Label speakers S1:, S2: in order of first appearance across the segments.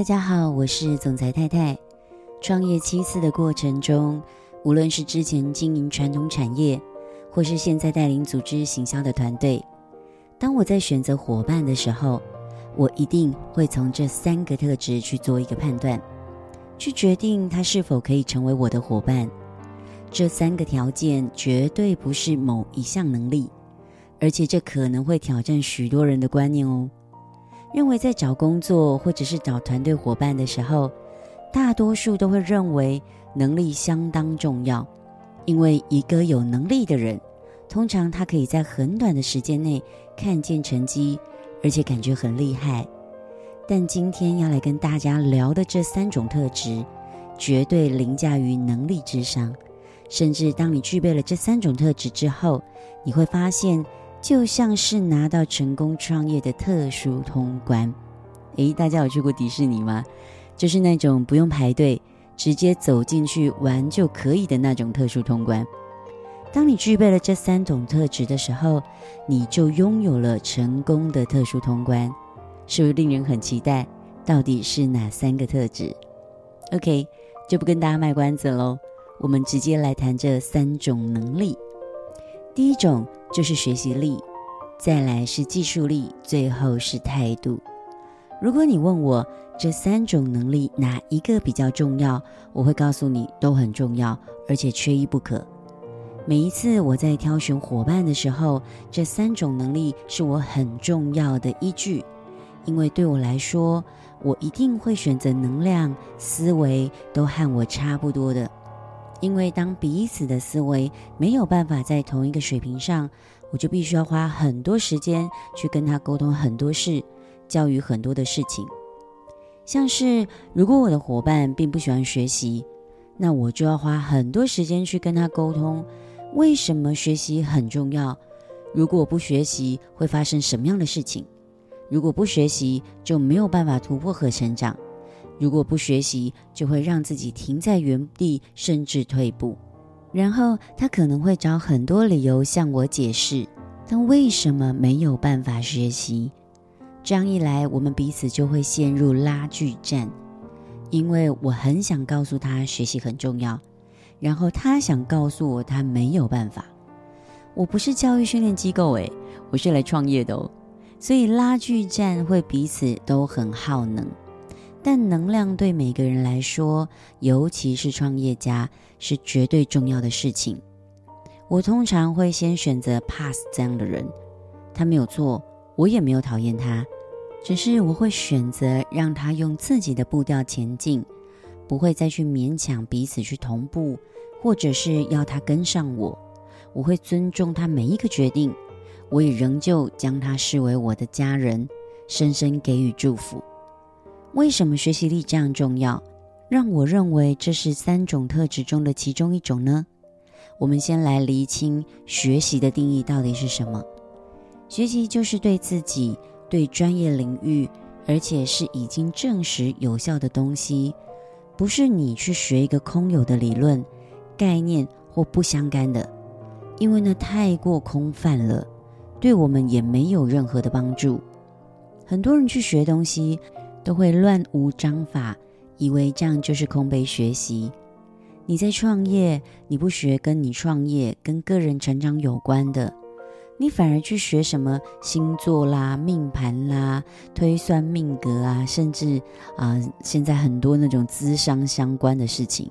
S1: 大家好，我是总裁太太。创业七次的过程中，无论是之前经营传统产业，或是现在带领组织行销的团队，当我在选择伙伴的时候，我一定会从这三个特质去做一个判断，去决定他是否可以成为我的伙伴。这三个条件绝对不是某一项能力，而且这可能会挑战许多人的观念哦。认为在找工作或者是找团队伙伴的时候，大多数都会认为能力相当重要，因为一个有能力的人，通常他可以在很短的时间内看见成绩，而且感觉很厉害。但今天要来跟大家聊的这三种特质，绝对凌驾于能力之上。甚至当你具备了这三种特质之后，你会发现，就像是拿到成功创业的特殊通关。诶，大家有去过迪士尼吗？就是那种不用排队，直接走进去玩就可以的那种特殊通关。当你具备了这三种特质的时候，你就拥有了成功的特殊通关。是不是令人很期待？到底是哪三个特质？OK，就不跟大家卖关子喽。我们直接来谈这三种能力。第一种就是学习力，再来是技术力，最后是态度。如果你问我这三种能力哪一个比较重要，我会告诉你都很重要，而且缺一不可。每一次我在挑选伙伴的时候，这三种能力是我很重要的依据，因为对我来说，我一定会选择能量、思维都和我差不多的。因为当彼此的思维没有办法在同一个水平上，我就必须要花很多时间去跟他沟通很多事，教育很多的事情。像是如果我的伙伴并不喜欢学习，那我就要花很多时间去跟他沟通，为什么学习很重要？如果不学习会发生什么样的事情？如果不学习就没有办法突破和成长。如果不学习，就会让自己停在原地，甚至退步。然后他可能会找很多理由向我解释，但为什么没有办法学习？这样一来，我们彼此就会陷入拉锯战。因为我很想告诉他学习很重要，然后他想告诉我他没有办法。我不是教育训练机构，诶，我是来创业的哦。所以拉锯战会彼此都很耗能。但能量对每个人来说，尤其是创业家，是绝对重要的事情。我通常会先选择 pass 这样的人，他没有错，我也没有讨厌他，只是我会选择让他用自己的步调前进，不会再去勉强彼此去同步，或者是要他跟上我。我会尊重他每一个决定，我也仍旧将他视为我的家人，深深给予祝福。为什么学习力这样重要？让我认为这是三种特质中的其中一种呢？我们先来厘清学习的定义到底是什么。学习就是对自己、对专业领域，而且是已经证实有效的东西，不是你去学一个空有的理论、概念或不相干的，因为那太过空泛了，对我们也没有任何的帮助。很多人去学东西。都会乱无章法，以为这样就是空杯学习。你在创业，你不学跟你创业、跟个人成长有关的，你反而去学什么星座啦、命盘啦、推算命格啊，甚至啊、现在很多那种资商相关的事情。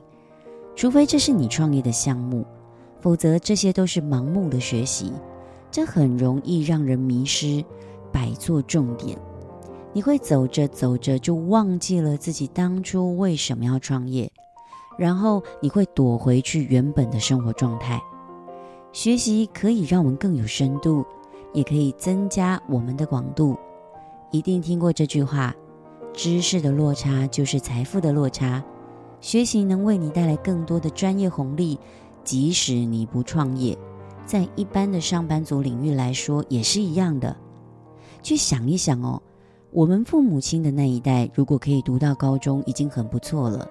S1: 除非这是你创业的项目，否则这些都是盲目的学习，这很容易让人迷失，摆错重点。你会走着走着就忘记了自己当初为什么要创业，然后你会躲回去原本的生活状态。学习可以让我们更有深度，也可以增加我们的广度。一定听过这句话：知识的落差就是财富的落差。学习能为你带来更多的专业红利，即使你不创业，在一般的上班族领域来说也是一样的。去想一想哦。我们父母亲的那一代，如果可以读到高中，已经很不错了。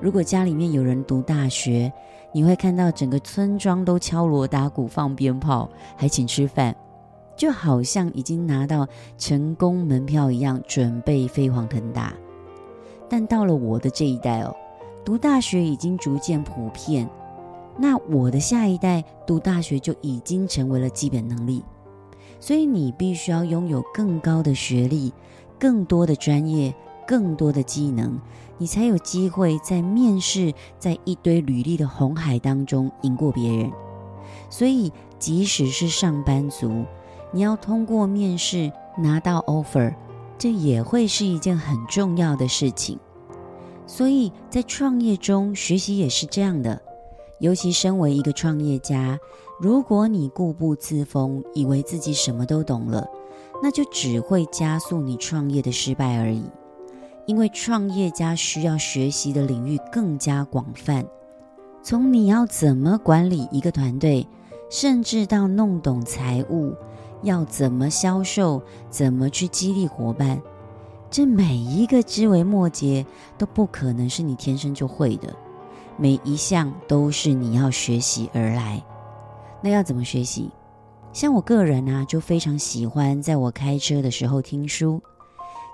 S1: 如果家里面有人读大学，你会看到整个村庄都敲锣打鼓、放鞭炮，还请吃饭，就好像已经拿到成功门票一样，准备飞黄腾达。但到了我的这一代哦，读大学已经逐渐普遍，那我的下一代读大学就已经成为了基本能力。所以你必须要拥有更高的学历、更多的专业、更多的技能，你才有机会在面试、在一堆履历的红海当中赢过别人。所以，即使是上班族，你要通过面试拿到 offer，这也会是一件很重要的事情。所以在创业中学习也是这样的，尤其身为一个创业家。如果你固步自封，以为自己什么都懂了，那就只会加速你创业的失败而已。因为创业家需要学习的领域更加广泛，从你要怎么管理一个团队，甚至到弄懂财务，要怎么销售，怎么去激励伙伴，这每一个枝微末节都不可能是你天生就会的，每一项都是你要学习而来。那要怎么学习？像我个人啊，就非常喜欢在我开车的时候听书。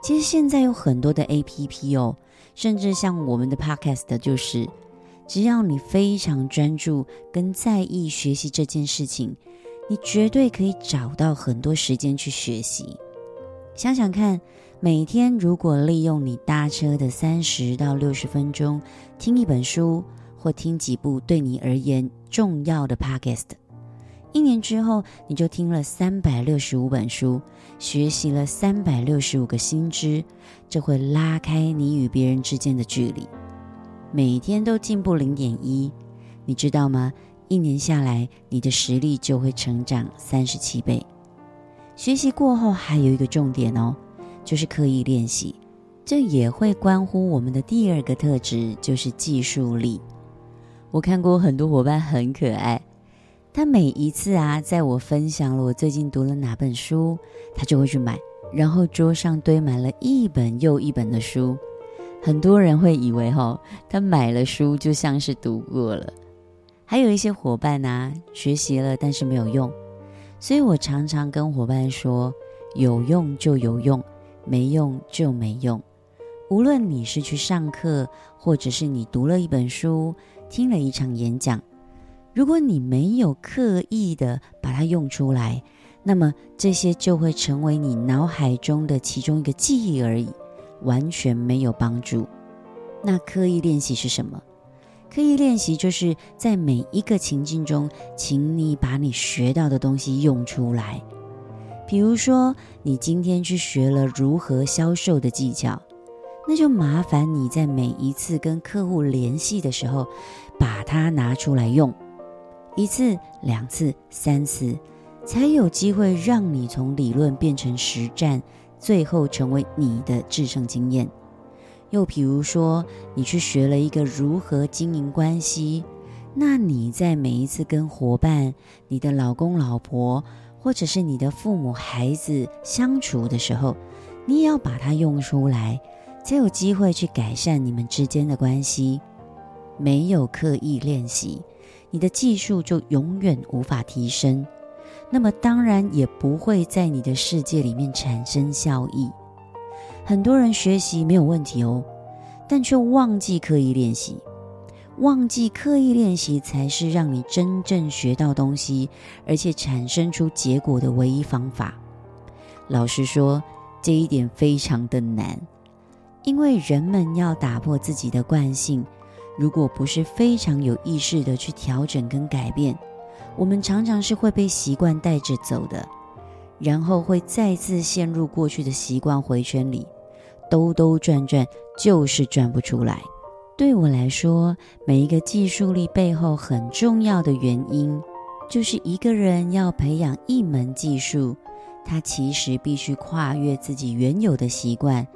S1: 其实现在有很多的 APP 哦，甚至像我们的 Podcast，就是只要你非常专注跟在意学习这件事情，你绝对可以找到很多时间去学习。想想看，每天如果利用你搭车的三十到六十分钟，听一本书或听几部对你而言重要的 Podcast。一年之后，你就听了三百六十五本书，学习了三百六十五个新知，这会拉开你与别人之间的距离。每天都进步零点一，你知道吗？一年下来，你的实力就会成长三十七倍。学习过后还有一个重点哦，就是刻意练习，这也会关乎我们的第二个特质，就是技术力。我看过很多伙伴很可爱。他每一次啊，在我分享了我最近读了哪本书，他就会去买，然后桌上堆满了一本又一本的书。很多人会以为哈，他买了书就像是读过了。还有一些伙伴啊，学习了但是没有用，所以我常常跟伙伴说，有用就有用，没用就没用。无论你是去上课，或者是你读了一本书，听了一场演讲。如果你没有刻意的把它用出来，那么这些就会成为你脑海中的其中一个记忆而已，完全没有帮助。那刻意练习是什么？刻意练习就是在每一个情境中，请你把你学到的东西用出来。比如说，你今天去学了如何销售的技巧，那就麻烦你在每一次跟客户联系的时候，把它拿出来用。一次、两次、三次，才有机会让你从理论变成实战，最后成为你的制胜经验。又比如说，你去学了一个如何经营关系，那你在每一次跟伙伴、你的老公、老婆，或者是你的父母、孩子相处的时候，你也要把它用出来，才有机会去改善你们之间的关系。没有刻意练习。你的技术就永远无法提升，那么当然也不会在你的世界里面产生效益。很多人学习没有问题哦，但却忘记刻意练习，忘记刻意练习才是让你真正学到东西，而且产生出结果的唯一方法。老实说，这一点非常的难，因为人们要打破自己的惯性。如果不是非常有意识的去调整跟改变，我们常常是会被习惯带着走的，然后会再次陷入过去的习惯回圈里，兜兜转转就是转不出来。对我来说，每一个技术力背后很重要的原因，就是一个人要培养一门技术，他其实必须跨越自己原有的习惯，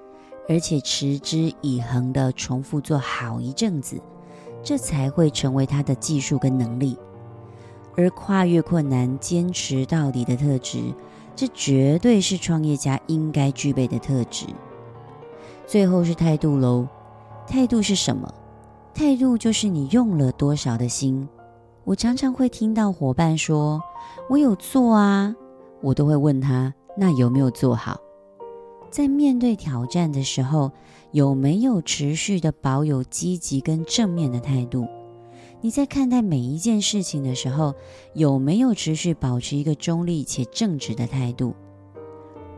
S1: 而且持之以恒的重复做好一阵子。这才会成为他的技术跟能力，而跨越困难、坚持到底的特质，这绝对是创业家应该具备的特质。最后是态度喽，态度是什么？态度就是你用了多少的心。我常常会听到伙伴说：“我有做啊。”我都会问他：“那有没有做好？”在面对挑战的时候，有没有持续的保有积极跟正面的态度？你在看待每一件事情的时候，有没有持续保持一个中立且正直的态度？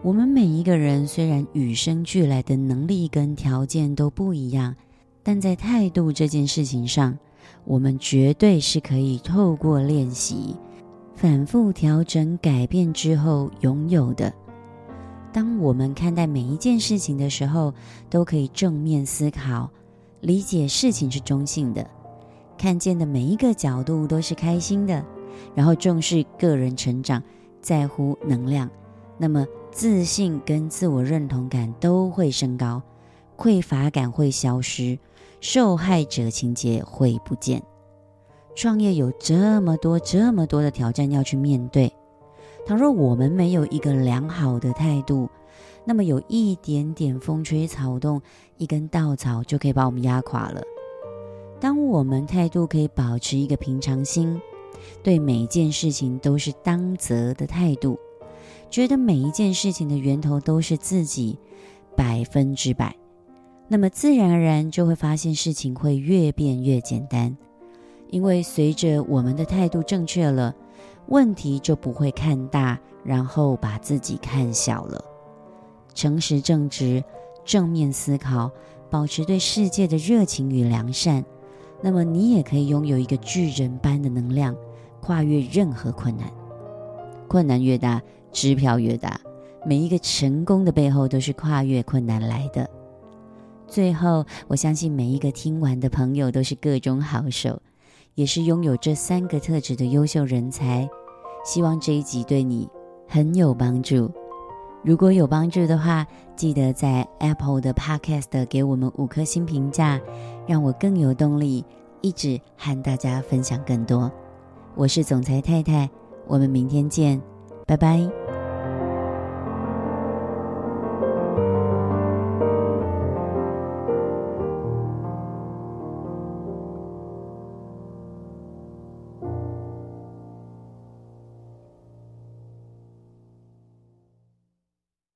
S1: 我们每一个人虽然与生俱来的能力跟条件都不一样，但在态度这件事情上，我们绝对是可以透过练习、反复调整、改变之后拥有的。当我们看待每一件事情的时候，都可以正面思考，理解事情是中性的，看见的每一个角度都是开心的，然后重视个人成长，在乎能量，那么自信跟自我认同感都会升高，匮乏感会消失，受害者情节会不见。创业有这么多、这么多的挑战要去面对。倘若我们没有一个良好的态度，那么有一点点风吹草动，一根稻草就可以把我们压垮了。当我们态度可以保持一个平常心，对每件事情都是当责的态度，觉得每一件事情的源头都是自己百分之百，那么自然而然就会发现事情会越变越简单，因为随着我们的态度正确了。问题就不会看大，然后把自己看小了。诚实正直，正面思考，保持对世界的热情与良善，那么你也可以拥有一个巨人般的能量，跨越任何困难。困难越大，支票越大。每一个成功的背后都是跨越困难来的。最后，我相信每一个听完的朋友都是个中好手。也是拥有这三个特质的优秀人才，希望这一集对你很有帮助。如果有帮助的话，记得在 Apple 的 Podcast 给我们五颗星评价，让我更有动力一直和大家分享更多。我是总裁太太，我们明天见，拜拜。